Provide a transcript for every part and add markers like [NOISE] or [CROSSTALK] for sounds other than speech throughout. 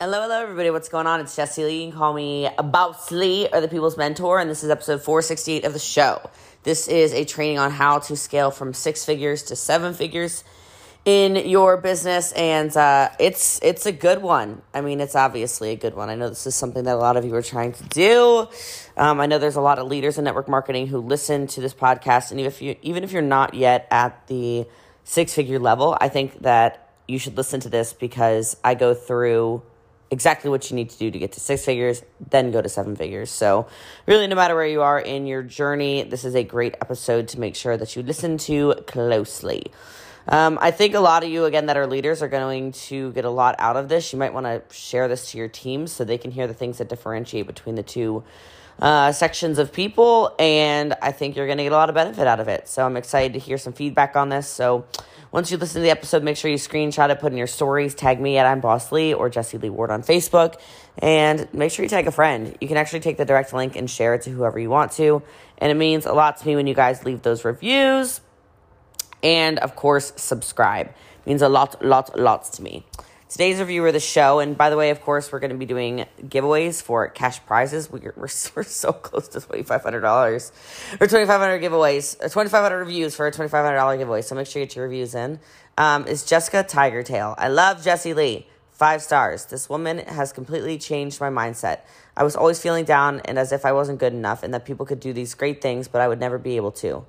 Hello, hello, everybody. What's going on? It's Jessie Lee. You can call me Boss Lee or the People's Mentor, and this is episode 468 of the show. This is a training on how to scale from six figures to seven figures in your business, and uh, it's it's a good one. I mean, it's obviously a good one. I know this is something that a lot of you are trying to do. Um, I know there's a lot of leaders in network marketing who listen to this podcast, and if you even if you're not yet at the six figure level, I think that you should listen to this because I go through exactly what you need to do to get to six figures, then go to seven figures. So, really, no matter where you are in your journey, this is a great episode to make sure that you listen to closely. Um, I think a lot of you, again, that are leaders are going to get a lot out of this. You might want to share this to your team so they can hear the things that differentiate between the two uh, sections of people. And I think you're going to get a lot of benefit out of it. So I'm excited to hear some feedback on this. So once you listen to the episode, make sure you screenshot it, put in your stories, tag me at I'm Boss Lee or Jessie Lee Ward on Facebook, and make sure you tag a friend. You can actually take the direct link and share it to whoever you want to. And it means a lot to me when you guys leave those reviews and of course subscribe it means a lot lot lots to me today's review of the show and by the way of course we're going to be doing giveaways for cash prizes. We're, we're, [LAUGHS] we're so close to $2500 or 2500 giveaways or 2500 reviews for a $2500 giveaway. So make sure you get your reviews in. Um, is jessica tiger tail i love jessie lee. Five stars. This woman has completely changed my mindset. I was always feeling down and as if i wasn't good enough and that people could do these great things but i would never be able to.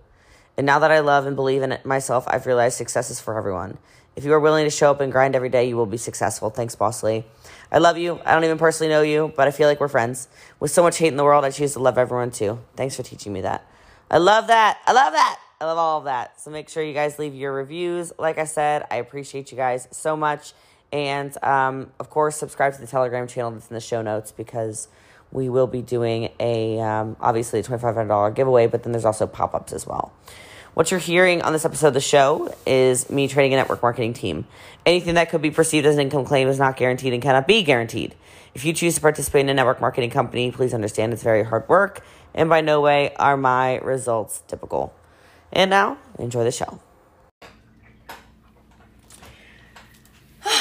And now that I love and believe in myself, I've realized success is for everyone. If you are willing to show up and grind every day, you will be successful. Thanks, Boss Lee. I love you. I don't even personally know you, but I feel like we're friends. With so much hate in the world, I choose to love everyone too. Thanks for teaching me that. I love that. I love that. I love all of that. So make sure you guys leave your reviews. Like I said, I appreciate you guys so much. And um, of course, subscribe to the Telegram channel that's in the show notes because we will be doing a um, obviously a $2,500 giveaway, but then there's also pop ups as well. What you're hearing on this episode of the show is me training a network marketing team. Anything that could be perceived as an income claim is not guaranteed and cannot be guaranteed. If you choose to participate in a network marketing company, please understand it's very hard work, and by no way are my results typical. And now, enjoy the show. [SIGHS] hello,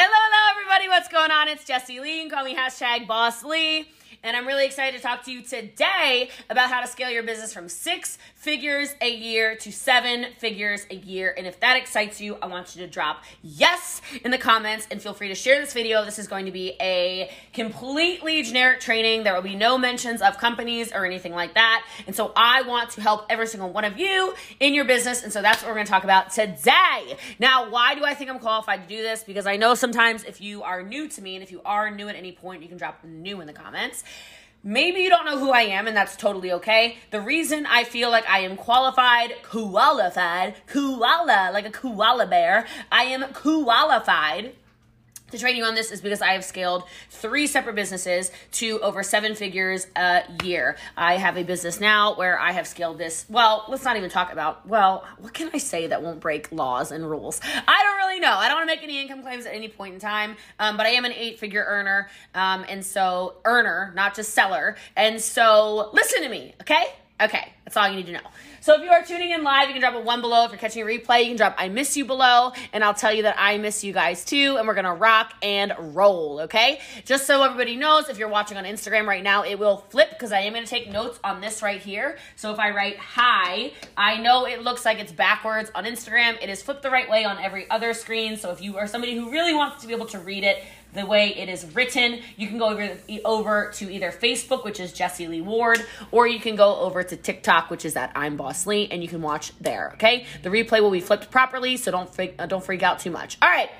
hello, everybody. What's going on? It's Jessie Lee. You can call me hashtag Boss Lee and I'm really excited to talk to you today about how to scale your business from six figures a year to seven figures a year. And if that excites you, I want you to drop yes in the comments and feel free to share this video. This is going to be a completely generic training. There will be no mentions of companies or anything like that. And so I want to help every single one of you in your business. And so that's what we're going to talk about today. Now, why do I think I'm qualified to do this? Because I know sometimes if you are new to me and if you are new at any point, you can drop new in the comments. Maybe you don't know who I am, and that's totally okay. The reason I feel like I am qualified, qualified, koala, like a koala bear, I am qualified to train you on this is because I have scaled three separate businesses to over seven figures a year. I have a business now where I have scaled this. Well, let's not even talk about, well, what can I say that won't break laws and rules? I don't really know. I don't want to make any income claims at any point in time, um, but I am an eight figure earner. Um, and so, earner, not just seller. And so, listen to me, okay? Okay, that's all you need to know. So if you are tuning in live, you can drop a one below. If you're catching a replay, you can drop I miss you below, and I'll tell you that I miss you guys too, and we're gonna rock and roll, okay? Just so everybody knows, if you're watching on Instagram right now, it will flip because I am gonna take notes on this right here. So if I write hi, I know it looks like it's backwards on Instagram. It is flipped the right way on every other screen. So if you are somebody who really wants to be able to read it, the way it is written. You can go over, over to either Facebook, which is Jessie Lee Ward, or you can go over to TikTok, which is at I'm Boss Lee, and you can watch there. Okay, the replay will be flipped properly, so don't freak, uh, don't freak out too much. All right.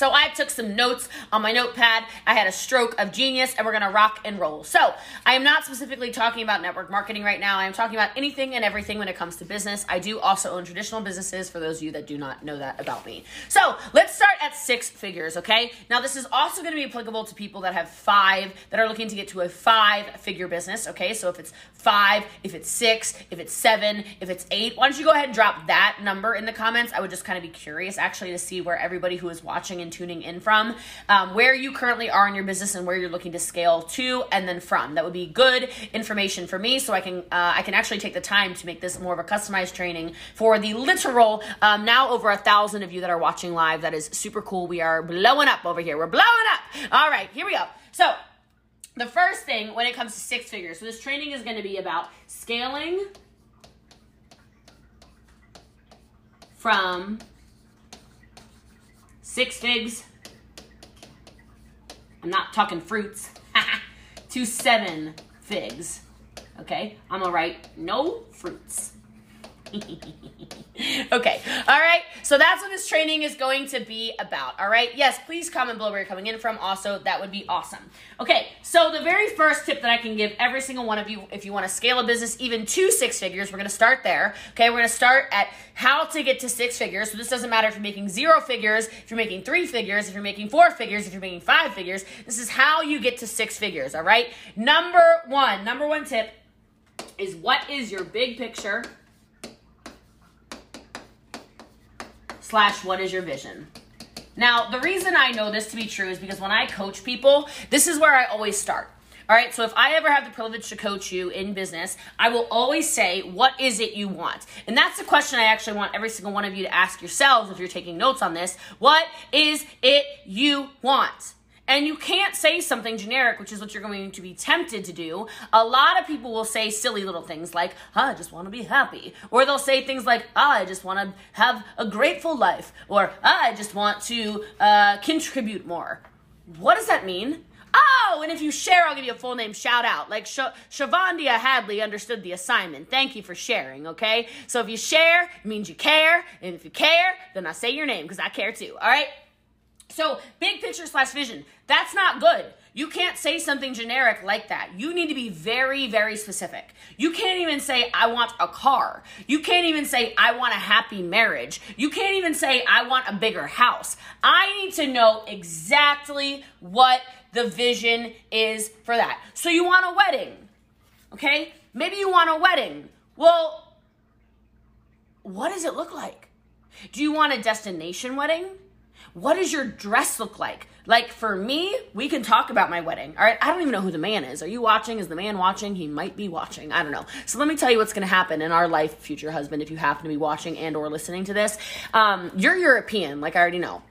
So I took some notes on my notepad. I had a stroke of genius and we're going to rock and roll. So I am not specifically talking about network marketing right now. I am talking about anything and everything when it comes to business. I do also own traditional businesses for those of you that do not know that about me. So let's start at six figures, okay? Now this is also going to be applicable to people that have five, that are looking to get to a five figure business, okay? So if it's five, if it's six, if it's seven, if it's eight, why don't you go ahead and drop that number in the comments? I would just kind of be curious actually to see where everybody who is watching and and tuning in from, um, where you currently are in your business and where you're looking to scale to, and then from. That would be good information for me, so I can uh, I can actually take the time to make this more of a customized training for the literal um, now over a thousand of you that are watching live. That is super cool. We are blowing up over here. We're blowing up. All right, here we go. So the first thing when it comes to six figures, so this training is going to be about scaling from six figs, I'm not talking fruits, [LAUGHS] to seven figs. Okay, I'm gonna write no fruits. [LAUGHS] okay, all right. So that's what this training is going to be about. All right. Yes, please comment below where you're coming in from. Also, that would be awesome. Okay, so the very first tip that I can give every single one of you, if you want to scale a business even to six figures, we're going to start there. Okay, we're going to start at how to get to six figures. So this doesn't matter if you're making zero figures, if you're making three figures, if you're making four figures, if you're making five figures. This is how you get to six figures. All right. Number one, number one tip is what is your big picture? Slash what is your vision. Now, the reason I know this to be true is because when I coach people, this is where I always start. All right, so if I ever have the privilege to coach you in business, I will always say, What is it you want? And that's the question I actually want every single one of you to ask yourselves if you're taking notes on this. What is it you want? And you can't say something generic, which is what you're going to be tempted to do. A lot of people will say silly little things like, I just want to be happy. Or they'll say things like, I just want to have a grateful life. Or I just want to uh, contribute more. What does that mean? Oh, and if you share, I'll give you a full name shout out. Like Sh- Shavandia Hadley understood the assignment. Thank you for sharing, okay? So if you share, it means you care. And if you care, then I say your name because I care too, all right? So, big picture slash vision, that's not good. You can't say something generic like that. You need to be very, very specific. You can't even say, I want a car. You can't even say, I want a happy marriage. You can't even say, I want a bigger house. I need to know exactly what the vision is for that. So, you want a wedding, okay? Maybe you want a wedding. Well, what does it look like? Do you want a destination wedding? What does your dress look like? Like for me, we can talk about my wedding. All right. I don't even know who the man is. Are you watching? Is the man watching? He might be watching. I don't know. So let me tell you what's going to happen in our life, future husband, if you happen to be watching and or listening to this. Um, you're European, like I already know.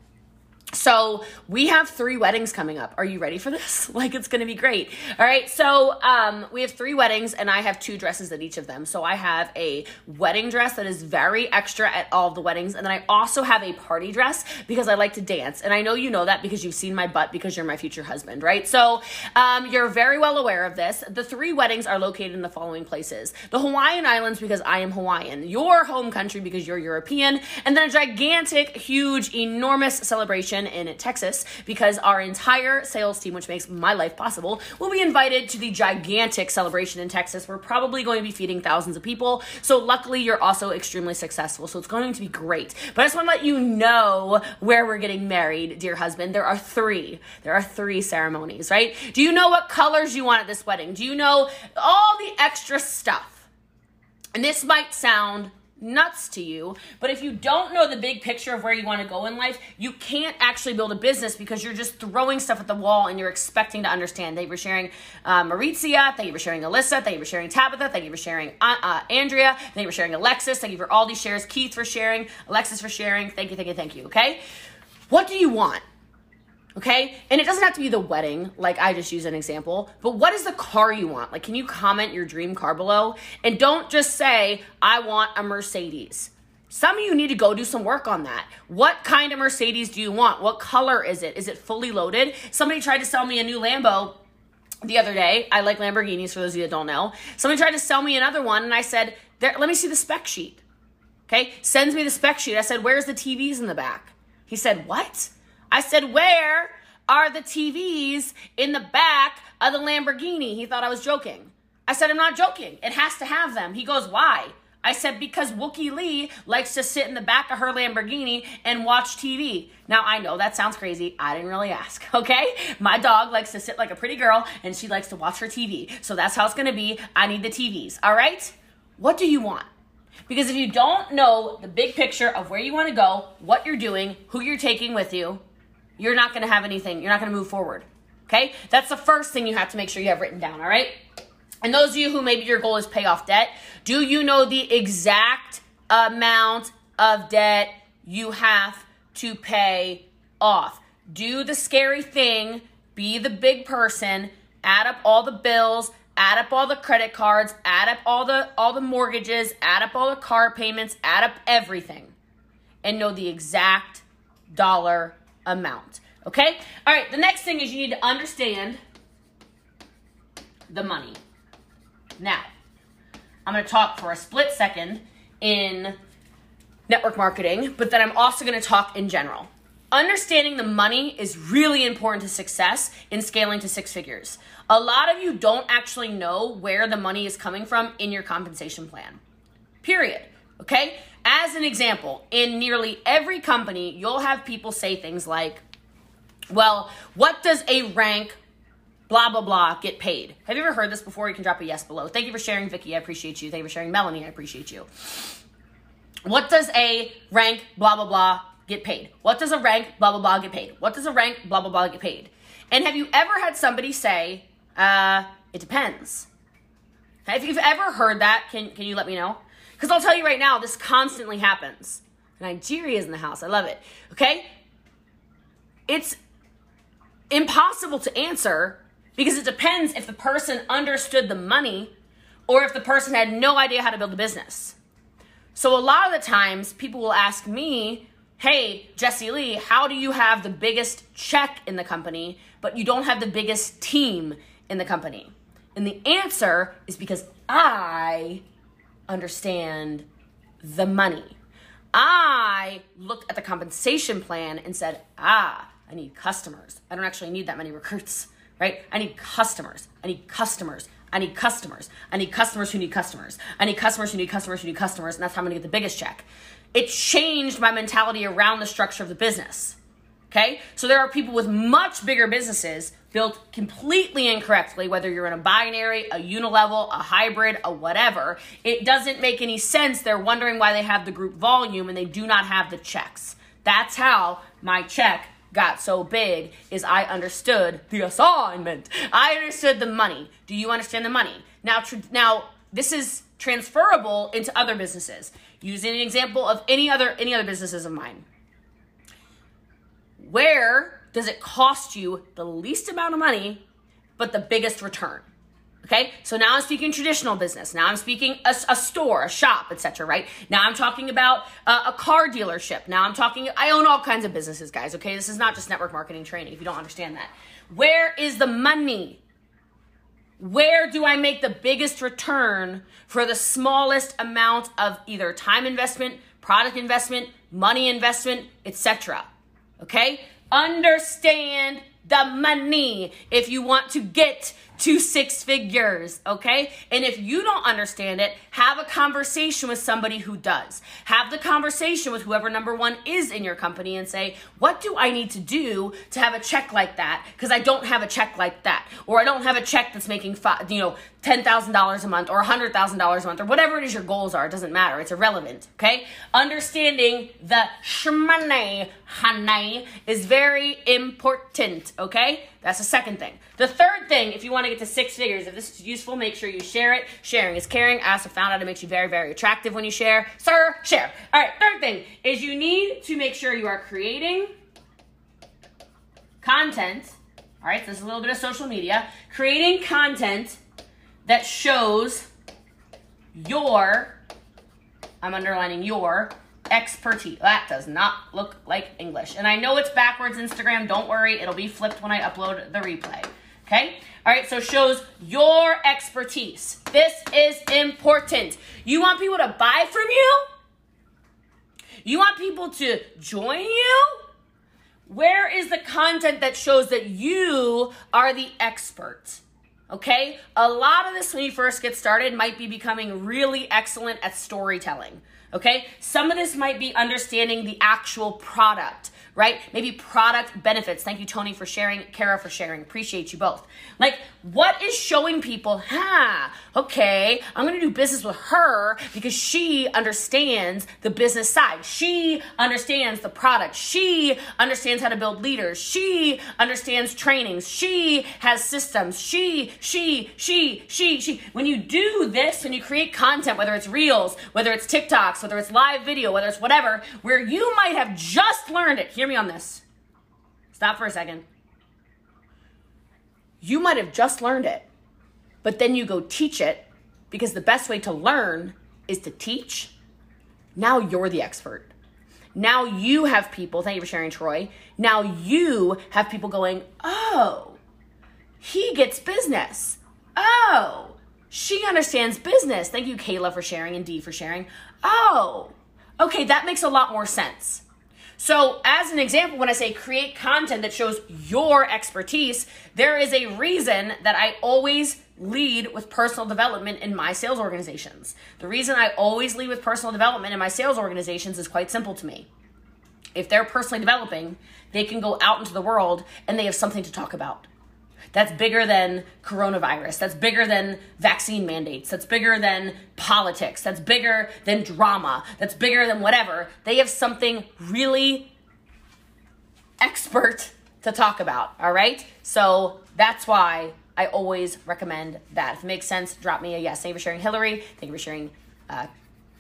So we have three weddings coming up. Are you ready for this? [LAUGHS] Like it's to be great. All right. So um, we have three weddings, and I have two dresses at each of them. So I have a wedding dress that is very extra at all the weddings, and then I also have a party dress because I like to dance. And I know you know that because you've seen my butt because you're my future husband, right? So um, you're very well aware of this. The three weddings are located in the following places: the Hawaiian Islands because I am Hawaiian, your home country because you're European, and then a gigantic, huge, enormous celebration in Texas because our entire sales team, which makes my life possible, will be invited to the gigantic celebration in Texas. We're probably going to be feeding thousands of people. So luckily, you're also extremely successful. So it's going to be great. But I just want to let you know where we're getting married, dear husband. There are three. There are three ceremonies, right? Do you know what colors you want at this wedding? Do you know all the extra stuff? And this might sound nuts to you. But if you don't know the big picture of where you want to go in life, you can't actually build a business because you're just throwing stuff at the wall and you're expecting to understand. You for sharing uh, Mauricia. Thank you for sharing Alyssa. Thank you for sharing Tabitha. Thank you for sharing uh, uh, Andrea. Thank you for sharing Alexis. Thank you for all these shares. Keith for sharing. Alexis for sharing. Thank you, thank you, thank you. Okay? What do you want? Okay? And it doesn't have to be the wedding, like I just used an example, but what is the car you want? Like, can you comment your dream car below? And don't just say, I want a Mercedes. Some of you need to go do some work on that. What kind of Mercedes do you want? What color is it? Is it fully loaded? Somebody tried to sell me a new Lambo the other day. I like Lamborghinis for those of you that don't know. Somebody tried to sell me another one, and I said, Let me see the spec sheet. Okay, sends me the spec sheet. I said, Where's the TVs in the back? He said, What? I said, Where are the TVs in the back of the Lamborghini? He thought I was joking. I said, I'm not joking. It has to have them. He goes, Why? I said, because Wookie Lee likes to sit in the back of her Lamborghini and watch TV. Now, I know that sounds crazy. I didn't really ask, [LAUGHS] okay? My dog likes to sit like a pretty girl and she likes to watch her TV. So that's how it's gonna be. I need the TVs, all right? What do you want? Because if you don't know the big picture of where you wanna go, what you're doing, who you're taking with you, you're not going to have anything. You're not going to move forward. Okay? That's the first thing you have to make sure you have written down, all right? And those of you who maybe your goal is pay off debt, do you know the exact amount of debt you have to pay off? Do the scary thing, be the big person, add up all the bills, add up all the credit cards, add up all the all the mortgages, add up all the car payments, add up everything and know the exact dollar amount. Okay? All right, the next thing is you need to understand the money. Now, I'm going to talk for a split second in network marketing, but then I'm also going to talk in general. Understanding the money is really important to success in scaling to six figures. A lot of you don't actually know where the money is coming from in your compensation plan. Period. Okay? As an example, in nearly every company, you'll have people say things like, well, what does a rank blah blah blah get paid? Have you ever heard this before? You can drop a yes below. Thank you for sharing, Vicky. I appreciate you. Thank you for sharing, Melanie. I appreciate you. What does a rank blah blah blah get paid? What does a rank blah blah blah get paid? What does a rank blah blah blah get paid? And have you ever had somebody say, uh, it depends? If you've ever heard that, can, can you let me know? Because I'll tell you right now, this constantly happens. Nigeria's in the house. I love it. Okay? It's impossible to answer because it depends if the person understood the money or if the person had no idea how to build a business. So a lot of the times people will ask me, "Hey, Jessie Lee, how do you have the biggest check in the company, but you don't have the biggest team in the company?" And the answer is because I understand the money. I looked at the compensation plan and said, "Ah, I need customers. I don't actually need that many recruits, [LAUGHS] right? I need customers. I need customers. I need customers. I need customers who need customers. I need customers who need customers who need customers, and that's how I'm gonna get the biggest check. It changed my mentality around the structure of the business. Okay? So there are people with much bigger businesses built completely incorrectly, whether you're in a binary, a unilevel, a hybrid, a whatever. It doesn't make any sense. They're wondering why they have the group volume and they do not have the checks. That's how my check got so big is I understood the assignment. I understood the money. Do you understand the money? Now, tr- now this is transferable into other businesses. Using an example of any other any other businesses of mine. Where does it cost you the least amount of money but the biggest return? Okay, so now I'm speaking traditional business. Now I'm speaking a, a store, a shop, etc. Right now I'm talking about uh, a car dealership. Now I'm talking. I own all kinds of businesses, guys. Okay, this is not just network marketing training. If you don't understand that, where is the money? Where do I make the biggest return for the smallest amount of either time investment, product investment, money investment, etc. Okay, understand the money. If you want to get to six figures, okay? And if you don't understand it, have a conversation with somebody who does. Have the conversation with whoever number one is in your company and say, what do I need to do to have a check like that? Because I don't have a check like that. Or I don't have a check that's making, five, you know, $10,000 a month or $100,000 a month or whatever it is your goals are. It doesn't matter. It's irrelevant, okay? Understanding the shmoney, honey, is very important, okay? That's the second thing. The third thing, if you want to get to six figures, if this is useful, make sure you share it. Sharing is caring. I also found out it makes you very, very attractive when you share. Sir, share. All right, third thing is you need to make sure you are creating content. All right, so this is a little bit of social media. Creating content that shows your, I'm underlining your, expertise. That does not look like English. And I know it's backwards Instagram. Don't worry, it'll be flipped when I upload the replay. Okay? All right, so shows your expertise. This is important. You want people to buy from you? You want people to join you? Where is the content that shows that you are the expert? Okay? A lot of this when you first get started might be becoming really excellent at storytelling. Okay? Some of this might be understanding the actual product, right? Maybe product benefits. Thank you, Tony, for sharing, Kara, for sharing. Appreciate you both. Like, what is showing people, huh, okay, I'm gonna do business with her because she understands the business side. She understands the product. She understands how to build leaders. She understands trainings. She has systems. She, she, she, she, she. When you do this and you create content, whether it's reels, whether it's TikToks, whether it's live video, whether it's whatever, where you might have just learned it, hear me on this. Stop for a second you might have just learned it, but then you go teach it because the best way to learn is to teach. Now you're the expert. Now you have people, thank you for sharing, Troy. Now you have people going, oh, he gets business. Oh, she understands business. Thank you, Kayla, for sharing and Dee for sharing. Oh, okay, that makes a lot more sense. So, as an example, when I say create content that shows your expertise, there is a reason that I always lead with personal development in my sales organizations. The reason I always lead with personal development in my sales organizations is quite simple to me. If they're personally developing, they can go out into the world and they have something to talk about that's bigger than coronavirus, that's bigger than vaccine mandates, that's bigger than politics, that's bigger than drama, that's bigger than whatever. They have something really expert to talk about, all right? So that's why I always recommend that. If it makes sense, drop me a yes. Thank you for sharing, Hillary. Thank you for sharing, uh,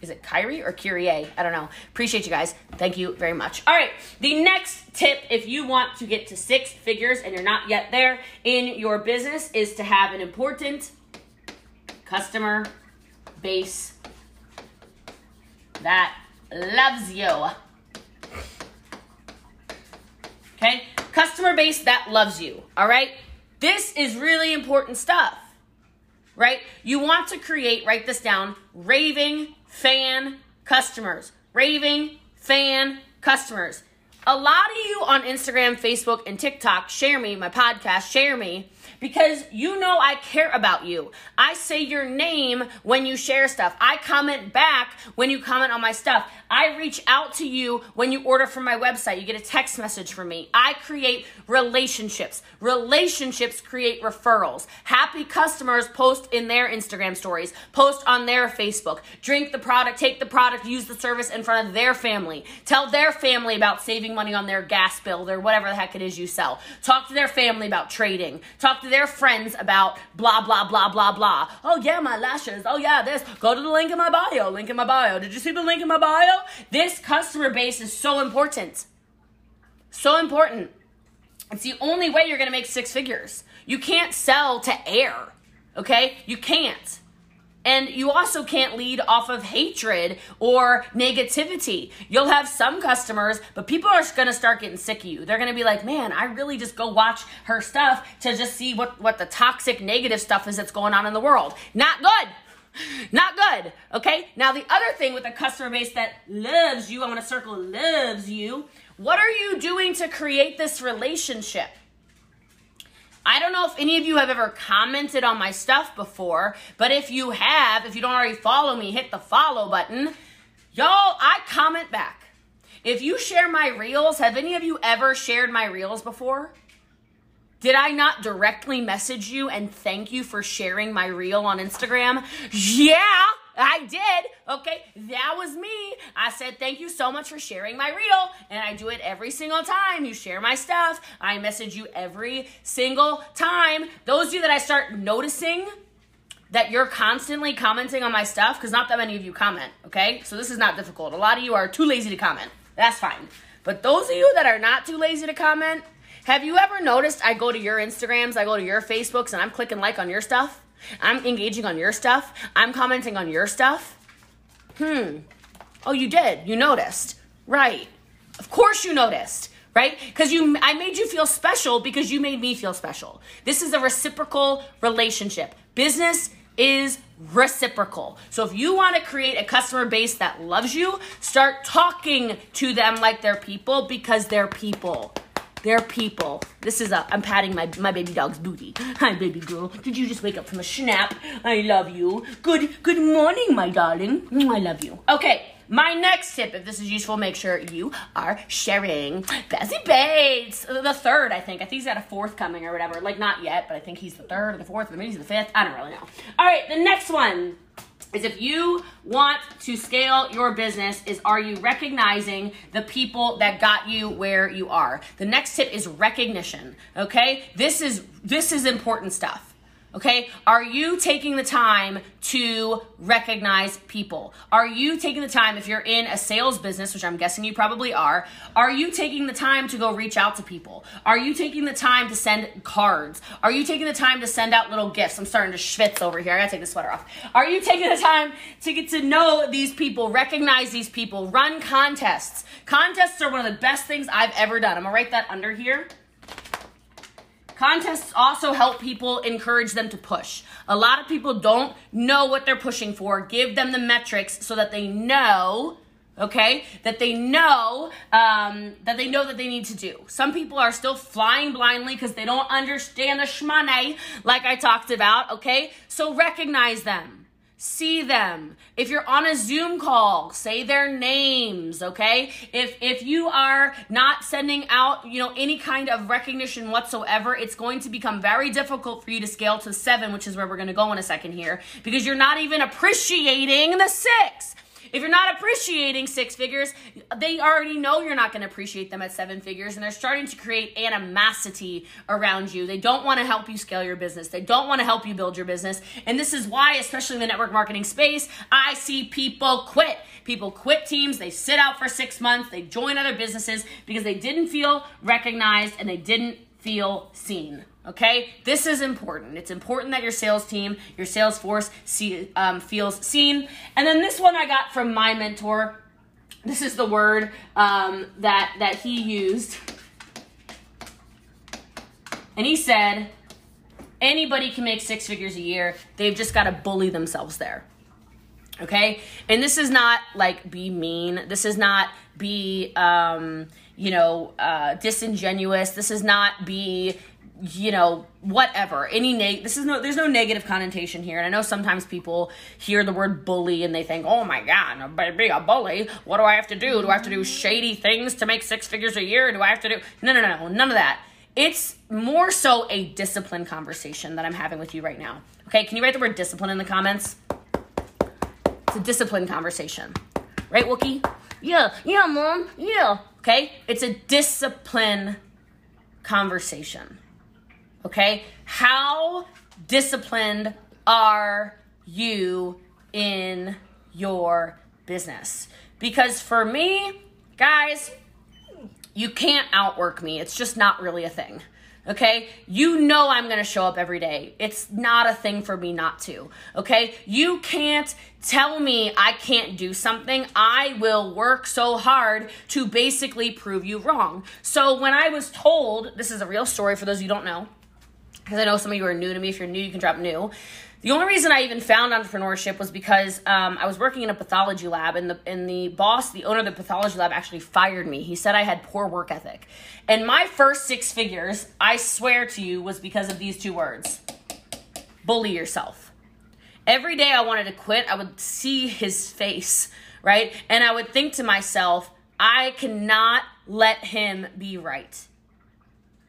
is it Kyrie or Kyrie? I don't know. Appreciate you guys. Thank you very much. All right. The next tip, if you want to get to six figures and you're not yet there in your business, is to have an important customer base that loves you. Okay? Customer base that loves you. All right? This is really important stuff. Right? You want to create, write this down, raving fan customers. Raving fan customers. A lot of you on Instagram, Facebook, and TikTok share me, my podcast, share me because you know I care about you. I say your name when you share stuff. I comment back when you comment on my stuff. I reach out to you when you order from my website. You get a text message from me. I create relationships. Relationships create referrals. Happy customers post in their Instagram stories, post on their Facebook, drink the product, take the product, use the service in front of their family. Tell their family about saving money on their gas bill or whatever the heck it is you sell. Talk to their family about trading. Talk to their friends about blah, blah, blah, blah, blah. Oh, yeah, my lashes. Oh, yeah, this. Go to the link in my bio. Link in my bio. Did you see the link in my bio? This customer base is so important. So important. It's the only way you're going to make six figures. You can't sell to air, okay? You can't. And you also can't lead off of hatred or negativity. You'll have some customers, but people are to start getting sick of you. They're to be like, man, I really just go watch her stuff to just see what, what the toxic, negative stuff is that's going on in the world. Not good. Not good. Okay. Now, the other thing with a customer base that loves you, I want to circle loves you. What are you doing to create this relationship? I don't know if any of you have ever commented on my stuff before, but if you have, if you don't already follow me, hit the follow button. Y'all, I comment back. If you share my reels, have any of you ever shared my reels before? Did I not directly message you and thank you for sharing my reel on Instagram? Yeah, I did. Okay, that was me. I said thank you so much for sharing my reel, and I do it every single time you share my stuff. I message you every single time. Those of you that I start noticing that you're constantly commenting on my stuff, because not that many of you comment, okay? So this is not difficult. A lot of you are too lazy to comment. That's fine. But those of you that are not too lazy to comment, have you ever noticed I go to your Instagrams, I go to your Facebooks, and I'm clicking like on your stuff? I'm engaging on your stuff. I'm commenting on your stuff. Hmm. Oh, you did. You noticed. Right. Of course you noticed, right? Because you I made you feel special because you made me feel special. This is a reciprocal relationship. Business is reciprocal. So if you want to create a customer base that loves you, start talking to them like they're people because they're people. They're people. This is a. I'm patting my my baby dog's booty. Hi, baby girl. Did you just wake up from a snap? I love you. Good Good morning, my darling. I love you. Okay. My next tip, if this is useful, make sure you are sharing. Bessie Bates, uh, the third, I think. I think he's got a fourth coming or whatever. Like, not yet, but I think he's the third or the fourth, or maybe he's the fifth. I don't really know. All right, the next one is if you want to scale your business is are you recognizing the people that got you where you are? The next tip is recognition okay? This is this is important stuff Okay, are you taking the time to recognize people? Are you taking the time, if you're in a sales business, which I'm guessing you probably are, are you taking the time to go reach out to people? Are you taking the time to send cards? Are you taking the time to send out little gifts? I'm starting to schwitz over here. I gotta take the sweater off. Are you taking the time to get to know these people, recognize these people, run contests? Contests are one of the best things I've ever done. I'm gonna write that under here. Contests also help people encourage them to push. A lot of people don't know what they're pushing for. Give them the metrics so that they know, okay, that they know um, that they know that they need to do. Some people are still flying blindly because they don't understand the shmane, like I talked about, okay? So recognize them see them. If you're on a Zoom call, say their names, okay? If if you are not sending out, you know, any kind of recognition whatsoever, it's going to become very difficult for you to scale to 7, which is where we're going to go in a second here, because you're not even appreciating the 6. If you're not appreciating six figures, they already know you're not going to appreciate them at seven figures, and they're starting to create animosity around you. They don't want to help you scale your business, they don't want to help you build your business. And this is why, especially in the network marketing space, I see people quit. People quit teams, they sit out for six months, they join other businesses because they didn't feel recognized and they didn't feel seen. Okay, this is important. It's important that your sales team, your sales force, see, um, feels seen. And then this one I got from my mentor. This is the word um, that that he used, and he said, "Anybody can make six figures a year. They've just got to bully themselves there." Okay, and this is not like be mean. This is not be um, you know uh, disingenuous. This is not be you know whatever. Any neg this is no there's no negative connotation here. And i know sometimes people hear the word bully and they think oh my god be a bully. What do i have to do? Do i have to do shady things to make six figures a year? Do i have to do no no no no none of that. It's more so a discipline conversation that i'm having with you right now. Okay can you write the word discipline in the comments? It's a discipline conversation. Right wookie? Yeah yeah mom yeah. Okay it's a discipline conversation Okay? How disciplined are you in your business? Because for me, guys, you can't outwork me. It's just not really a thing. Okay? You know I'm going to show up every day. It's not a thing for me not to. Okay? You can't tell me I can't do something. I will work so hard to basically prove you wrong. So when I was told, this is a real story for those you don't know, because I know some of you are new to me. If you're new, you can drop new. The only reason I even found entrepreneurship was because um, I was working in a pathology lab, and the and the boss, the owner of the pathology lab, actually fired me. He said I had poor work ethic, and my first six figures, I swear to you, was because of these two words: bully yourself. Every day I wanted to quit, I would see his face, right, and I would think to myself, I cannot let him be right.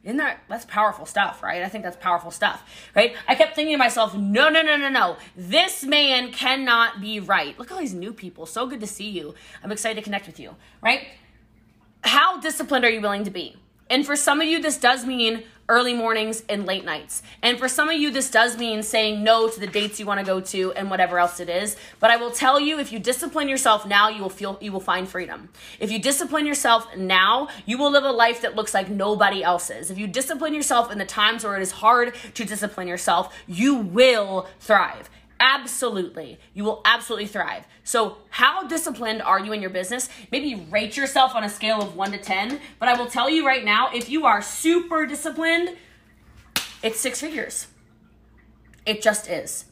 Isn't that that's powerful stuff, right? I think that's powerful stuff, right? I kept thinking to myself, no, no, no, no, no. This man cannot be right. Look at all these new people. So good to see you. I'm excited to connect with you, right? How disciplined are you willing to be? And for some of you, this does mean early mornings and late nights. And for some of you, this does mean saying no to the dates you want to go to and whatever else it is. But I will tell you, if you discipline yourself now, you will feel, you will find freedom. If you discipline yourself now, you will live a life that looks like nobody else's. If you discipline yourself in the times where it is hard to discipline yourself, you will thrive. Absolutely. You will absolutely thrive. So, how disciplined are you in your business? Maybe rate yourself on a scale of 1 to 10, but I will tell you right now if you are super disciplined, it's six figures. It just is.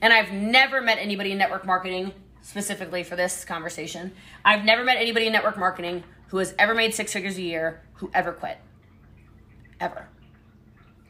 And I've never met anybody in network marketing, specifically for this conversation, I've never met anybody in network marketing who has ever made six figures a year who ever quit. Ever.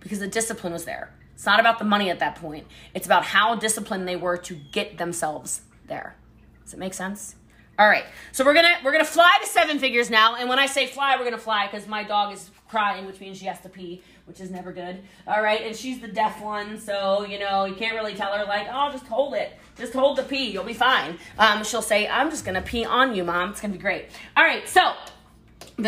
Because the discipline was there. It's not about the money at that point. It's about how disciplined they were to get themselves there. Does it make sense? All right, so we're gonna we're gonna fly to seven figures now, and when I say fly, we're gonna fly because my dog is crying, which means she has to pee, which is never good. All right, and she's the deaf one, so you know you can't really tell her like, oh, just hold it, just hold the pee, you'll be fine. Um, she'll say, I'm just gonna pee on you, mom. It's gonna be great. All right, so. [LAUGHS]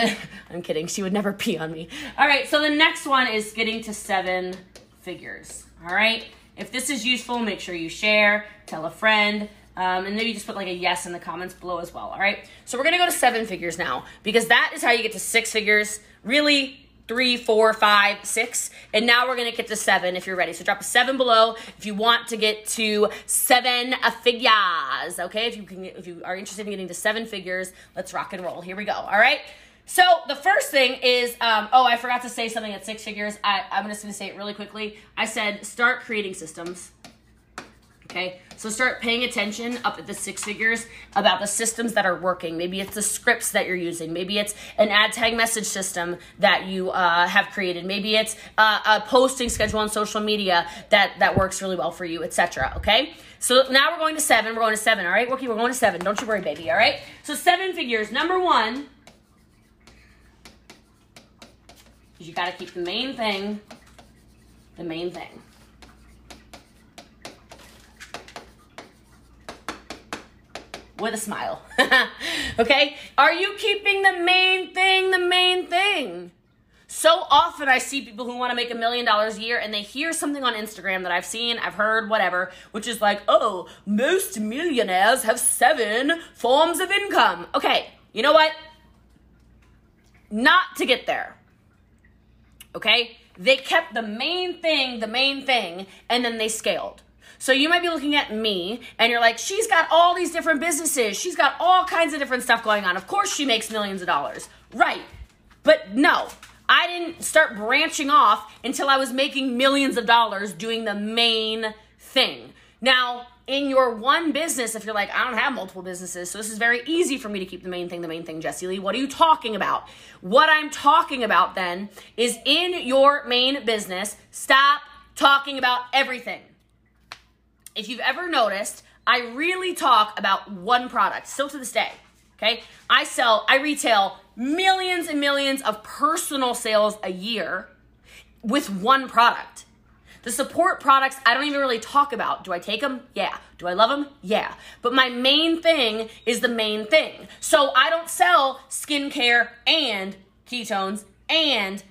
I'm kidding. She would never pee on me. All right, so the next one is getting to seven figures. All right, if this is useful, make sure you share, tell a friend. Um, and maybe just put like a yes in the comments below as well. All right. So we're gonna go to seven figures now because that is how you get to six figures. Really, three, four, five, six, and now we're gonna get to seven if you're ready. So drop a seven below if you want to get to seven figures. Okay. If you can, if you are interested in getting to seven figures, let's rock and roll. Here we go. All right. So the first thing is, um, oh, I forgot to say something at six figures. I, I'm just gonna say it really quickly. I said start creating systems. Okay, so start paying attention up at the six figures about the systems that are working. Maybe it's the scripts that you're using. Maybe it's an ad tag message system that you uh, have created. Maybe it's uh, a posting schedule on social media that that works really well for you, etc. Okay, so now we're going to seven. We're going to seven. All right, Wookie, we're going to seven. Don't you worry, baby. All right. So seven figures. Number one, you got to keep the main thing, the main thing. with a smile. [LAUGHS] okay? Are you keeping the main thing the main thing? So often I see people who want to make a million dollars a year and they hear something on Instagram that I've seen, I've heard, whatever, which is like, oh, most millionaires have seven forms of income. Okay, you know what? Not to get there. Okay? They kept the main thing the main thing and then they scaled. So you might be looking at me and you're like, she's got all these different businesses. She's got all kinds of different stuff going on. Of course she makes millions of dollars. Right. But no, I didn't start branching off until I was making millions of dollars doing the main thing. Now, in your one business, if you're like, I don't have multiple businesses, so this is very easy for me to keep the main thing the main thing, Jessie Lee. What are you talking about? What I'm talking about then is in your main business, stop talking about everything if you've ever noticed, I really talk about one product still to this day. Okay. I sell, I retail millions and millions of personal sales a year with one product. The support products, I don't even really talk about. Do I take them? Yeah. Do I love them? Yeah. But my main thing is the main thing. So I don't sell skincare and ketones and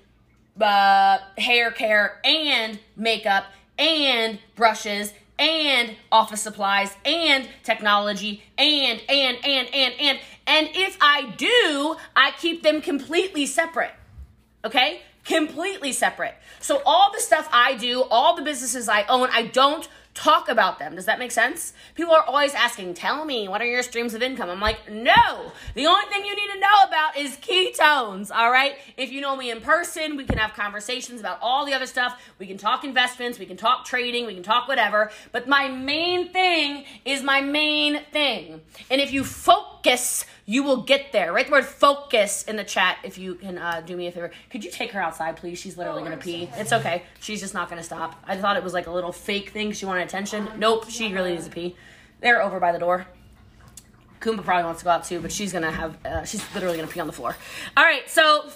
uh, hair care and makeup and brushes and office supplies and technology and and and and and and if I do, I keep them completely separate. Okay? Completely separate. So all the stuff I do, all the businesses I own, I don't talk about them. Does that make sense? People are always asking, tell me, what are your streams of income? I'm like, no. The only thing you need to know about is ketones, all right? If you know me in person, we can have conversations about all the other stuff. We can talk investments, we can talk trading, we can talk whatever. But my main thing is my main thing. And if you focus, you will get there. Write the word focus in the chat if you can uh, do me a favor. Could you take her outside, please? She's literally oh, gonna pee. It's okay. She's just not gonna stop. I thought it was like a little fake thing. She wanted attention. Nope, she really needs to pee. They're over by the door. Kumba probably wants to go out too, but she's gonna have, uh, she's literally gonna pee on the floor. All right, so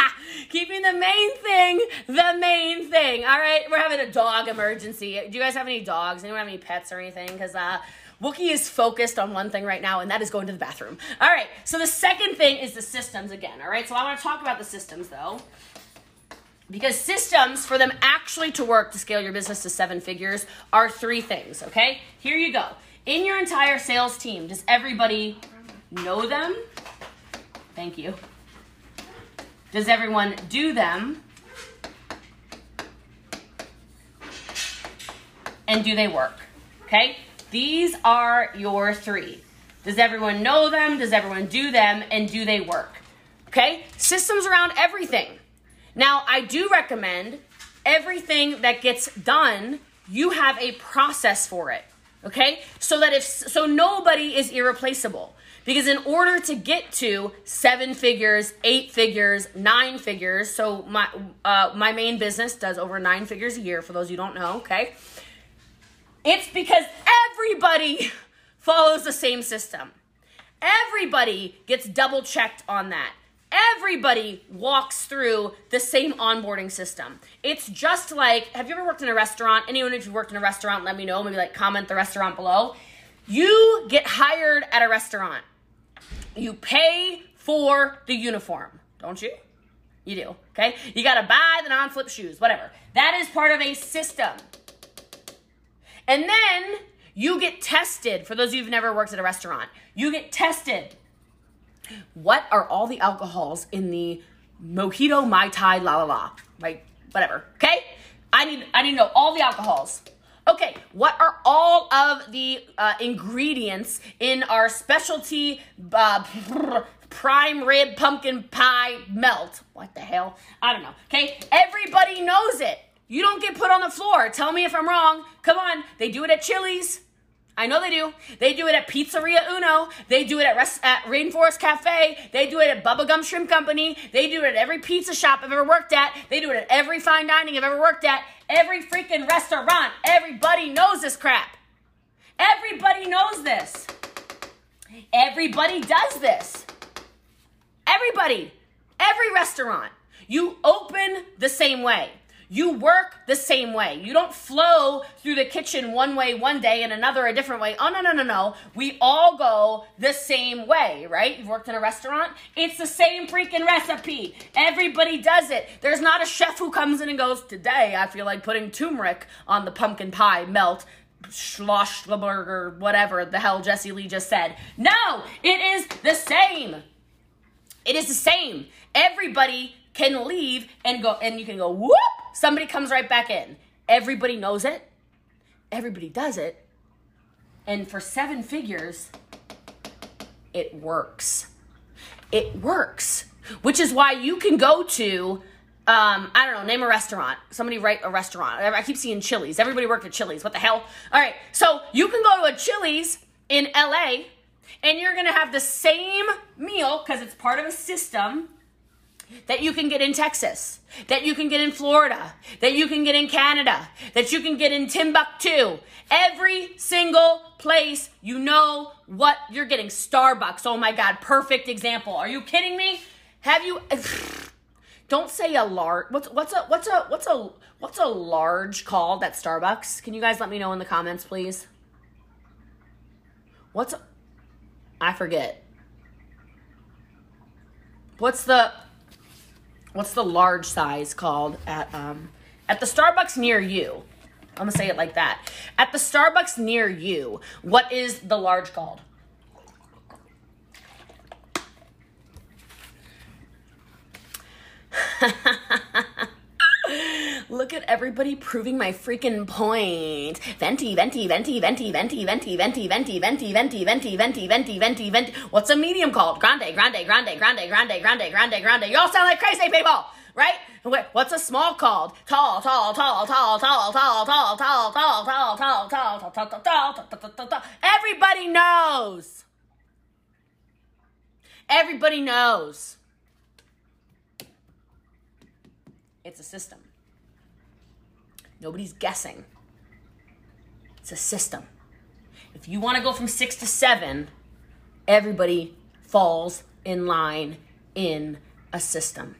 [LAUGHS] keeping the main thing the main thing. All right, we're having a dog emergency. Do you guys have any dogs? Anyone have any pets or anything? Because uh, Wookie is focused on one thing right now, and that is going to the bathroom. All right, so the second thing is the systems again. All right, so I want to talk about the systems though. Because systems, for them actually to work to scale your business to seven figures, are three things, okay? Here you go. In your entire sales team, does everybody know them? Thank you. Does everyone do them? And do they work? Okay? These are your three. Does everyone know them? Does everyone do them? And do they work? Okay? Systems around everything. Now, I do recommend everything that gets done, you have a process for it. Okay? So that if so nobody is irreplaceable. Because in order to get to seven figures, eight figures, nine figures, so my uh, my main business does over nine figures a year. For those you don't know, okay, it's because everybody [LAUGHS] follows the same system. Everybody gets double checked on that. Everybody walks through the same onboarding system. It's just like, have you ever worked in a restaurant? Anyone you worked in a restaurant, let me know. Maybe like comment the restaurant below. You get hired at a restaurant. You pay for the uniform, don't you? You do, okay? You gotta buy the non flip shoes, whatever. That is part of a system. And then you get tested. For those of you who've never worked at a restaurant, you get tested. What are all the alcohols in the mojito, mai tai, la la la, like whatever? Okay, I need I need to know all the alcohols. Okay, what are all of the uh, ingredients in our specialty uh, [LAUGHS] prime rib pumpkin pie melt? What the hell? I don't know. Okay, everybody knows it. You don't get put on the floor. Tell me if I'm wrong. Come on, they do it at Chili's. I know they do. They do it at Pizzeria Uno. They do it at, Rest- at Rainforest Cafe. They do it at Bubba Gump Shrimp Company. They do it at every pizza shop I've ever worked at. They do it at every fine dining I've ever worked at. Every freaking restaurant. Everybody knows this crap. Everybody knows this. Everybody does this. Everybody. Every restaurant. You open the same way. You work the same way. You don't flow through the kitchen one way one day and another a different way. Oh, no, no, no, no. We all go the same way, right? You've worked in a restaurant. It's the same freaking recipe. Everybody does it. There's not a chef who comes in and goes, Today I feel like putting turmeric on the pumpkin pie melt. Schlossburger, whatever the hell Jessie Lee just said. No, it is the same. It is the same. Everybody can leave and go, and you can go, whoop, somebody comes right back in. Everybody knows it. Everybody does it. And for seven figures, it works. It works. Which is why you can go to, um, I don't know, name a restaurant. Somebody write a restaurant. I keep seeing Chili's. Everybody worked at Chili's. What the hell? All right. So you can go to a Chili's in LA and you're to have the same meal because it's part of a system that you can get in Texas, that you can get in Florida, that you can get in Canada, that you can get in Timbuktu. Every single place you know what you're getting. Starbucks, oh my God, perfect example. Are you kidding me? Have you? [SIGHS] Don't say a large. What's what's a what's a what's a what's a large called at Starbucks? Can you guys let me know in the comments, please? What's a, I forget. What's the what's the large size called at um at the Starbucks near you? I'm gonna say it like that. At the Starbucks near you, what is the large called? [LAUGHS] Look at everybody proving my freaking point. Venti, venti, venti, venti, venti, venti, venti, venti, venti, venti, venti, venti, venti, venti, venti. What's a medium called? Grande, grande, grande, grande, grande, grande, grande, grande. You all sound like crazy people, right? What's a small called? Tall, tall, tall, tall, tall, tall, tall, tall, tall, tall, tall, tall, tall, tall, tall, tall, tall, tall. Everybody knows. Everybody knows. It's a system. Nobody's guessing. It's a system. If you want to go from six to seven, everybody falls in line in a system.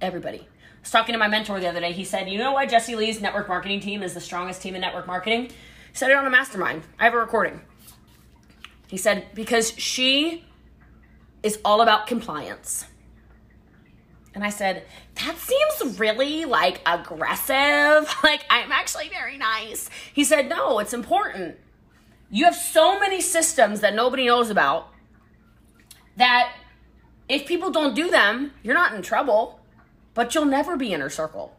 Everybody. I was talking to my mentor the other day. He said, You know why Jessie Lee's network marketing team is the strongest team in network marketing? He said it on a mastermind. I have a recording. He said, Because she is all about compliance. And I said, That seems really like aggressive. [LAUGHS] Like, I'm actually very nice. He said, No, it's important. You have so many systems that nobody knows about that if people don't do them, you're not in trouble, but you'll never be inner circle.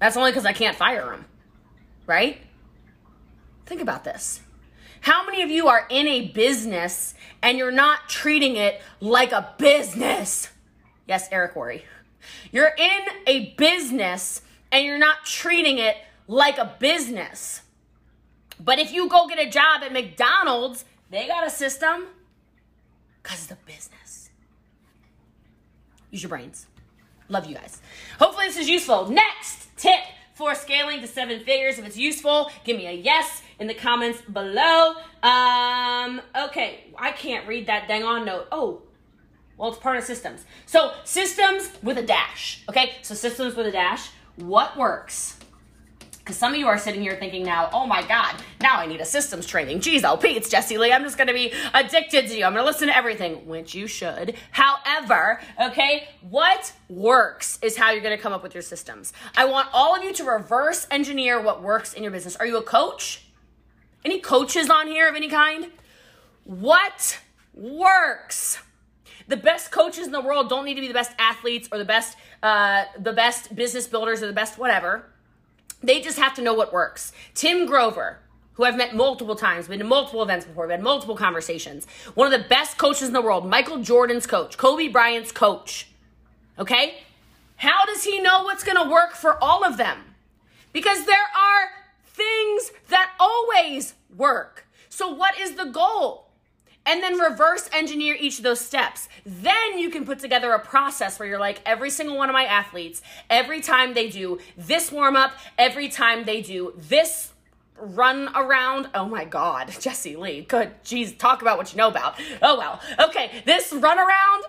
That's only because I can't fire them, right? Think about this. How many of you are in a business and you're not treating it like a business? Yes, Eric Worry. You're in a business and you're not treating it like a business. But if you go get a job at McDonald's, they got a system because it's a business. Use your brains. Love you guys. Hopefully, this is useful. Next tip for scaling to seven figures. If it's useful, give me a yes. In the comments below. Um, okay, I can't read that dang on note. Oh, well, it's part of systems. So, systems with a dash. Okay, so systems with a dash. What works? Because some of you are sitting here thinking now, oh my God, now I need a systems training. Geez, oh, Pete, it's Jessie Lee. I'm just going to be addicted to you. I'm going to listen to everything, which you should. However, okay, what works is how you're going to come up with your systems. I want all of you to reverse engineer what works in your business. Are you a coach? Any coaches on here of any kind? What works? the best coaches in the world don't need to be the best athletes or the best uh, the best business builders or the best whatever. They just have to know what works. Tim Grover, who I've met multiple times, been to multiple events before, we've had multiple conversations. One of the best coaches in the world, Michael Jordan's coach, Kobe Bryant's coach. Okay? How does he know what's going to work for all of them? Because there are things that always work. So, what is the goal? and then reverse engineer each of those steps. Then you can put together a process where you're like, every single one of my athletes, every time they do this warm up, every time they do this run around. Oh my God, [LAUGHS] Jessie Lee. Good. Jeez, talk about what you know about. Oh well. Okay, this run around.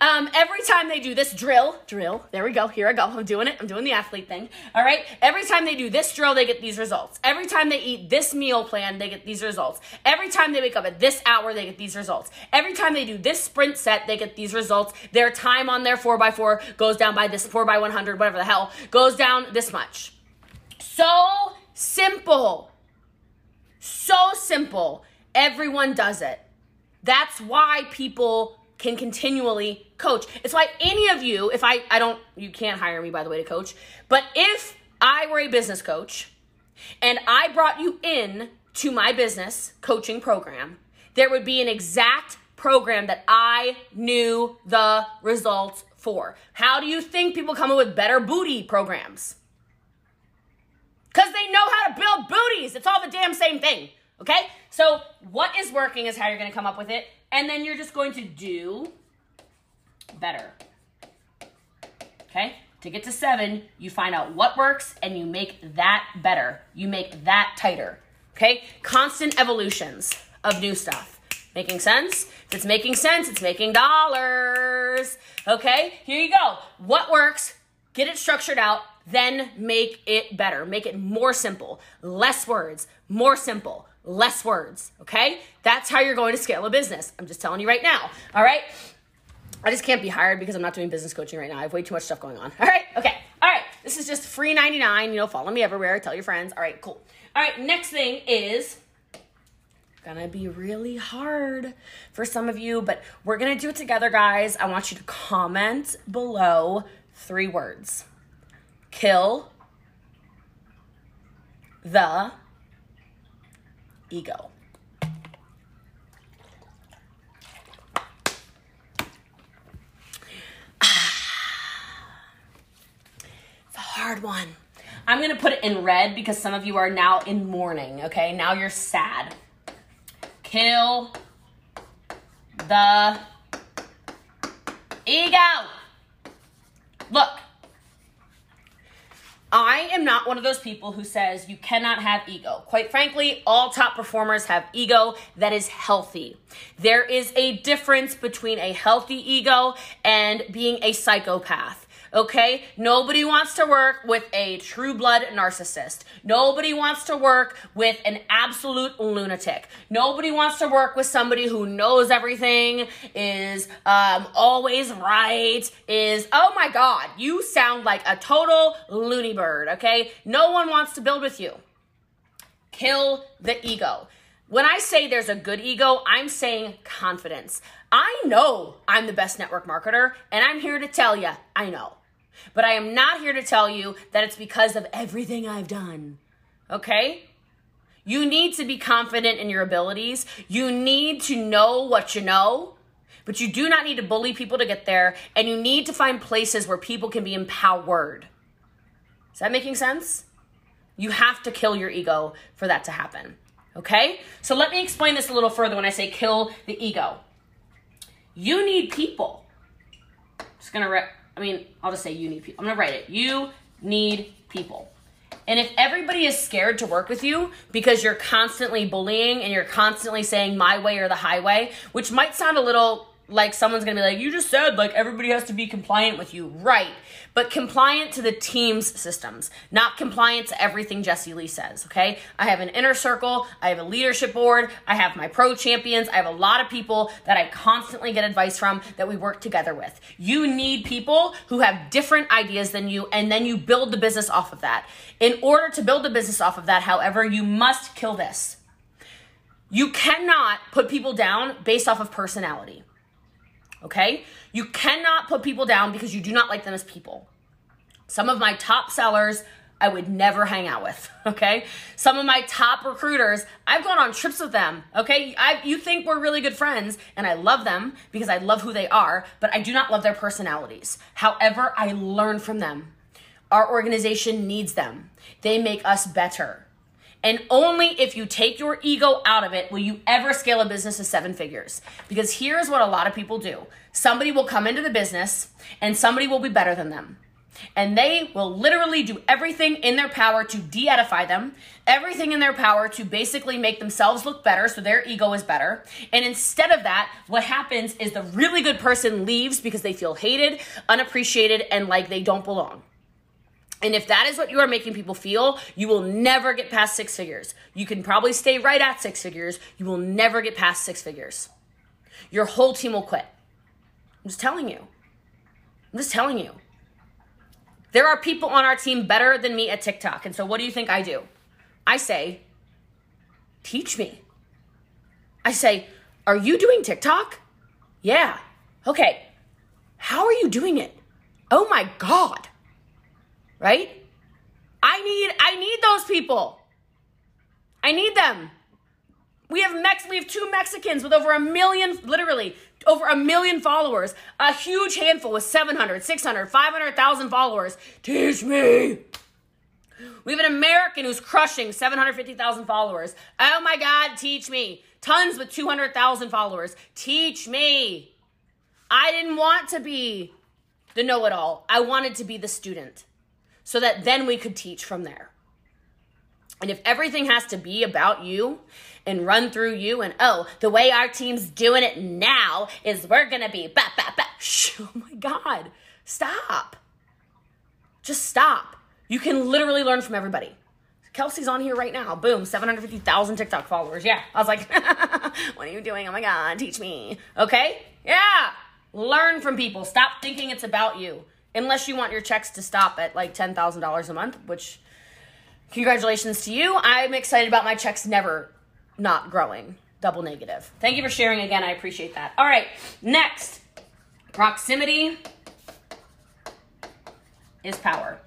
Um, every time they do this drill, drill, there we go, here I go, I'm doing it, I'm doing the athlete thing. All right, every time they do this drill, they get these results. Every time they eat this meal plan, they get these results. Every time they wake up at this hour, they get these results. Every time they do this sprint set, they get these results. Their time on their 4x4 goes down by this 4x100, whatever the hell, goes down this much. So simple. So simple. Everyone does it. That's why people can continually coach. It's why any of you, if I, I don't, you can't hire me by the way to coach, but if I were a business coach and I brought you in to my business coaching program, there would be an exact program that I knew the results for. How do you think people come up with better booty programs? Because they know how to build booties. It's all the damn same thing. Okay? So, what is working is how you're going to come up with it. And then you're just going to do better. Okay? To get to seven, you find out what works and you make that better. You make that tighter. Okay? Constant evolutions of new stuff. Making sense? If it's making sense, it's making dollars. Okay? Here you go. What works? Get it structured out, then make it better. Make it more simple. Less words, more simple less words, okay? That's how you're going to scale a business. I'm just telling you right now, all right? I just can't be hired because I'm not doing business coaching right now. I have way too much stuff going on. [LAUGHS] All right, okay, all right. This is just free 99. You know, follow me everywhere. Tell your friends. All right, cool. All right, next thing is gonna be really hard for some of you, but we're gonna do it together, guys. I want you to comment below three words kill the ego. Hard one. I'm going to put it in red because some of you are now in mourning, okay? Now you're sad. Kill the ego. Look, I am not one of those people who says you cannot have ego. Quite frankly, all top performers have ego that is healthy. There is a difference between a healthy ego and being a psychopath. Okay? Nobody wants to work with a true blood narcissist. Nobody wants to work with an absolute lunatic. Nobody wants to work with somebody who knows everything, is um, always right, is, oh my God, you sound like a total loony bird, okay? No one wants to build with you. Kill the ego. When I say there's a good ego, I'm saying confidence. I know I'm the best network marketer, and I'm here to tell you, I know. But I am not here to tell you that it's because of everything I've done. Okay? You need to be confident in your abilities. You need to know what you know, but you do not need to bully people to get there. And you need to find places where people can be empowered. Is that making sense? You have to kill your ego for that to happen. Okay? So let me explain this a little further when I say kill the ego. You need people. Just gonna re- I mean, I'll just say you need people. I'm gonna write it. You need people. And if everybody is scared to work with you because you're constantly bullying and you're constantly saying my way or the highway, which might sound a little like someone's gonna be like, you just said like everybody has to be compliant with you. Right. But compliant to the team's systems, not compliant to everything Jessie Lee says. Okay. I have an inner circle, I have a leadership board, I have my pro champions, I have a lot of people that I constantly get advice from that we work together with. You need people who have different ideas than you, and then you build the business off of that. In order to build the business off of that, however, you must kill this. You cannot put people down based off of personality. Okay? You cannot put people down because you do not like them as people. Some of my top sellers I would never hang out with, [LAUGHS] okay? Some of my top recruiters, I've gone on trips with them, okay? I, you think we're really good friends, and I love them because I love who they are, but I do not love their personalities. However, I learn from them. Our organization needs them, they make us better. And only if you take your ego out of it will you ever scale a business to seven figures. Because here's what a lot of people do somebody will come into the business and somebody will be better than them. And they will literally do everything in their power to de edify them, everything in their power to basically make themselves look better so their ego is better. And instead of that, what happens is the really good person leaves because they feel hated, unappreciated, and like they don't belong. And if that is what you are making people feel, you will never get past six figures. You can probably stay right at six figures. You will never get past six figures. Your whole team will quit. I'm just telling you. I'm just telling you. There are people on our team better than me at TikTok. And so what do you think I do? I say, teach me. I say, are you doing TikTok? Yeah. Okay. How are you doing it? Oh my God right? I need I need those people. I need them. We have Mex we have two Mexicans with over a million literally over a million followers, a huge handful with 700, 600, 500,000 followers. Teach me. We have an American who's crushing 750,000 followers. Oh my God, teach me. Tons with 200,000 followers. Teach me. I didn't want to be the know it all, I wanted to be the student so that then we could teach from there. And if everything has to be about you and run through you, and oh, the way our team's doing it now is we're gonna be ba ba ba. [LAUGHS] Oh my God, stop. Just stop. You can literally learn from everybody. Kelsey's on here right now. Boom, 750,000 TikTok followers. Yeah. I was like, [LAUGHS] what are you doing? Oh my God, teach me. Okay? Yeah. Learn from people. Stop thinking it's about you unless you want your checks to stop at like $10,000 a month, which congratulations to you. I'm excited about my checks never not growing, double negative. Thank you for sharing again. I appreciate that. All right, next proximity is power.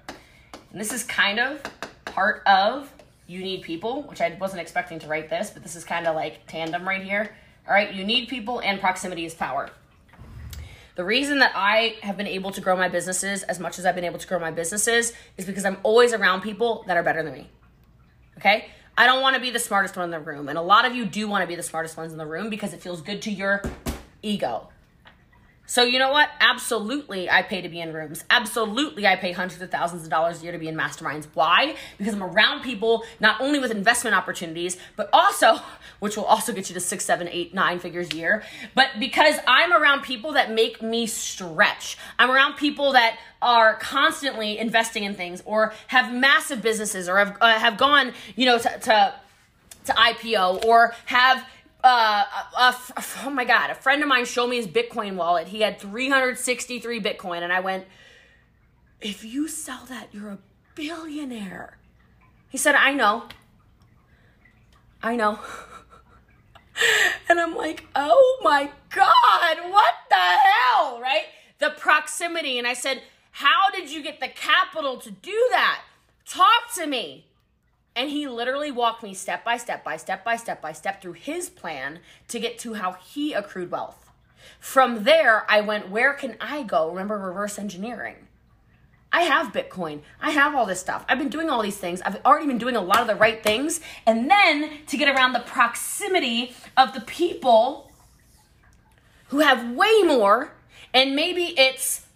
And this is kind of part of you need people, which I wasn't expecting to write this, but this is kind of like tandem right here. All right, you need people and proximity is power. The reason that I have been able to grow my businesses as much as I've been able to grow my businesses is because I'm always around people that are better than me. Okay? I don't want to be the smartest one in the room. And a lot of you do want to be the smartest ones in the room because it feels good to your ego. So you know what? Absolutely, I pay to be in rooms. Absolutely, I pay hundreds of thousands of dollars a year to be in masterminds. Why? Because I'm around people not only with investment opportunities, but also, which will also get you to six, seven, eight, nine figures a year, but because I'm around people that make me stretch. I'm around people that are constantly investing in things or have massive businesses or have uh, have gone, you know, to, to to IPO or have uh, oh my god, a friend of mine showed me his Bitcoin wallet. He had 363 Bitcoin, and I went, "If you sell that, you're a billionaire." He said, "I know, I know," [LAUGHS] and I'm like, "Oh my god, what the hell?" Right? The proximity, and I said, "How did you get the capital to do that? Talk to me." And he literally walked me step by step by step by step by step through his plan to get to how he accrued wealth. From there, I went, where can I go? Remember reverse engineering. I have Bitcoin. I have all this stuff. I've been doing all these things. I've already been doing a lot of the right things. And then to get around the proximity of the people who have way more, and maybe it's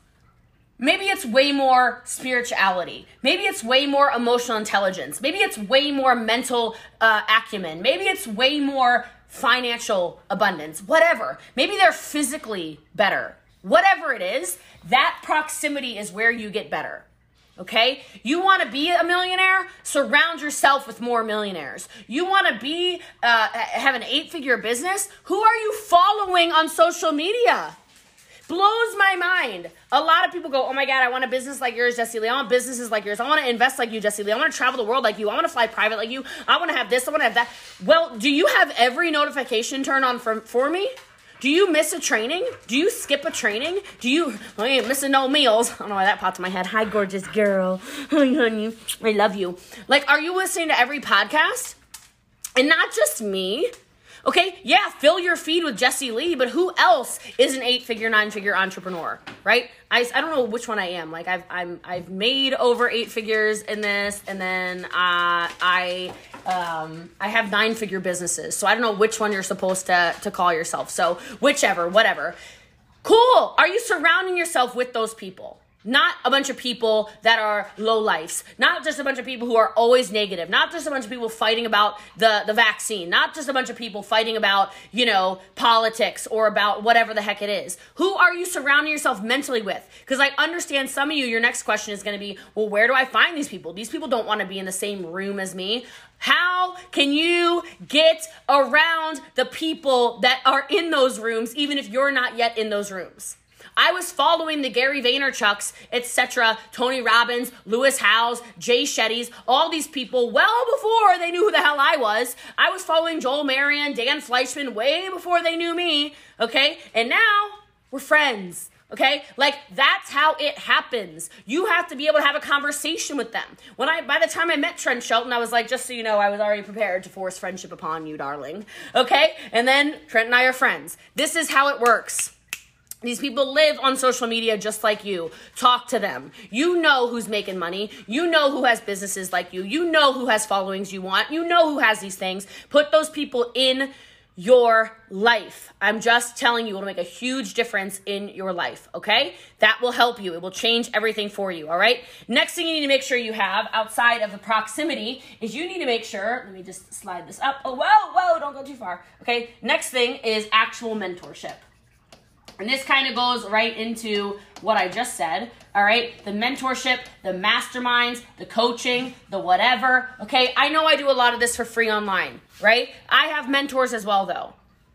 Maybe it's way more spirituality. Maybe it's way more emotional intelligence. Maybe it's way more mental uh, acumen. Maybe it's way more financial abundance. Whatever. Maybe they're physically better. Whatever it is, that proximity is where you get better. Okay? You want to be a millionaire? Surround yourself with more millionaires. You want to be, uh, have an eight figure business? Who are you following on social media? Blows my mind. A lot of people go, "Oh my god, I want a business like yours, Jessie Lee. I want businesses like yours. I want to invest like you, Jessie Lee. I want to travel the world like you. I want to fly private like you. I want to have this. I want to have that." Well, do you have every notification turned on for, for me? Do you miss a training? Do you skip a training? Do you you ain't missing no meals? I don't know why that popped in my head. Hi, gorgeous girl. Hi, [LAUGHS] honey. I love you. Like, are you listening to every podcast? And not just me. Okay, yeah, fill your feed with Jessie Lee, but who else is an eight-figure, nine-figure entrepreneur, right? I, I don't know which one I am. Like I've I'm I've made over eight figures in this, and then uh, I um, I have nine-figure businesses. So I don't know which one you're supposed to to call yourself. So whichever, whatever. Cool. Are you surrounding yourself with those people? Not a bunch of people that are low lives. Not just a bunch of people who are always negative. Not just a bunch of people fighting about the, the vaccine. Not just a bunch of people fighting about, you know, politics or about whatever the heck it is. Who are you surrounding yourself mentally with? Because I understand some of you, your next question is going to be, well, where do I find these people? These people don't want to be in the same room as me. How can you get around the people that are in those rooms, even if you're not yet in those rooms? I was following the Gary Vaynerchuks, etc., Tony Robbins, Lewis Howes, Jay Shetty's, all these people well before they knew who the hell I was. I was following Joel Marion, Dan Fleyshman way before they knew me, okay? And now we're friends. Okay? Like that's how it happens. You have to be able to have a conversation with them. When I by the time I met Trent Shelton, I was like, just so you know, I was already prepared to force friendship upon you, darling. Okay? And then Trent and I are friends. This is how it works. These people live on social media just like you. Talk to them. You know who's making money. You know who has businesses like you. You know who has followings you want. You know who has these things. Put those people in your life. I'm just telling you, it'll make a huge difference in your life, okay? That will help you. It will change everything for you, all right? Next thing you need to make sure you have outside of the proximity is you need to make sure, let me just slide this up. Oh, whoa, whoa, don't go too far, okay? Next thing is actual mentorship. And this kind of goes right into what I just said. All right. The mentorship, the masterminds, the coaching, the whatever. Okay. I know I do a lot of this for free online, right? I have mentors as well, though.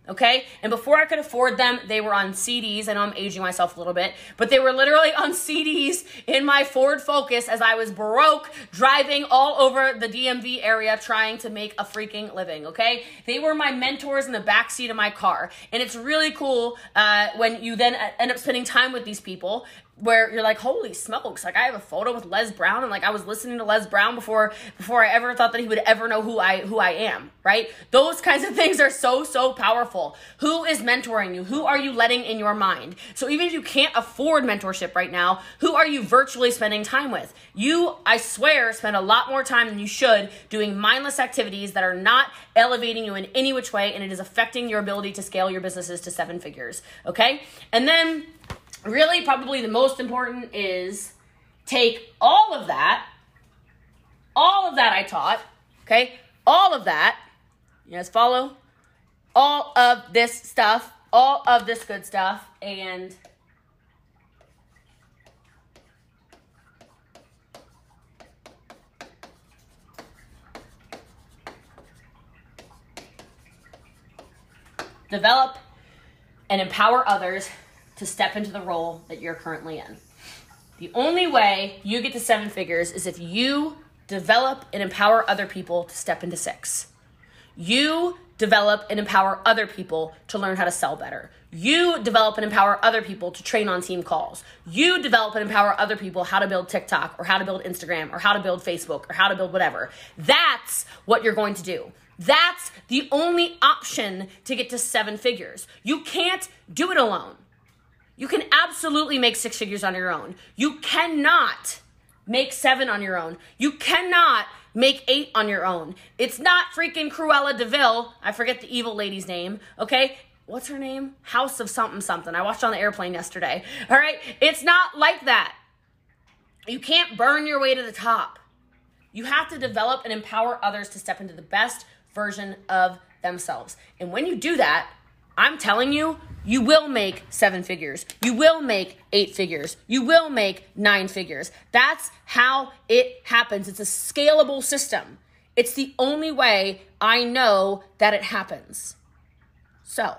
Okay. And before I could afford them, they were on CDs. I know I'm aging myself a little bit, but they were literally [LAUGHS] on CDs in my Ford Focus as I was broke driving all over the DMV area trying to make a freaking living. Okay. They were my mentors in the backseat of my car. And it's really cool uh, when you then uh, end up spending time with these people where you're like, holy smokes! Like I have a photo with Les Brown, and like I was listening to Les Brown before before I ever thought that he would ever know who I who I am. Right? Those [LAUGHS] kinds of things are so so powerful. Who is mentoring you? Who are you letting in your mind? So even if you can't afford mentorship right now, who are you virtually spending time with? You, I swear, spend a lot more time than you should doing mindless activities that are not elevating you in any which way, and it is affecting your ability to scale your businesses to seven figures. Okay, and then really probably the most important is take all of that, all of that I taught, okay, all of that, you guys follow? All of this stuff, all of this good stuff, and develop and empower others to step into the role that you're currently in. The only way you get to seven figures is if you develop and empower other people to step into six. You develop and empower other people to learn how to sell better. You develop and empower other people to train on team calls. You develop and empower other people how to build TikTok or how to build Instagram or how to build Facebook or how to build whatever. That's what you're going to do. That's the only option to get to seven figures. You can't do it alone. You can absolutely make six figures on your own. You cannot make seven on your own. You cannot make eight on your own. It's not freaking Cruella de Vil. I forget the evil lady's name. Okay. What's her name? House of something something. I watched on the airplane yesterday. All right. It's not like that. You can't burn your way to the top. You have to develop and empower others to step into the best version of themselves. And when you do that, I'm telling you, you will make seven figures. You will make eight figures. You will make nine figures. That's how it happens. It's a scalable system. It's the only way I know that it happens. So,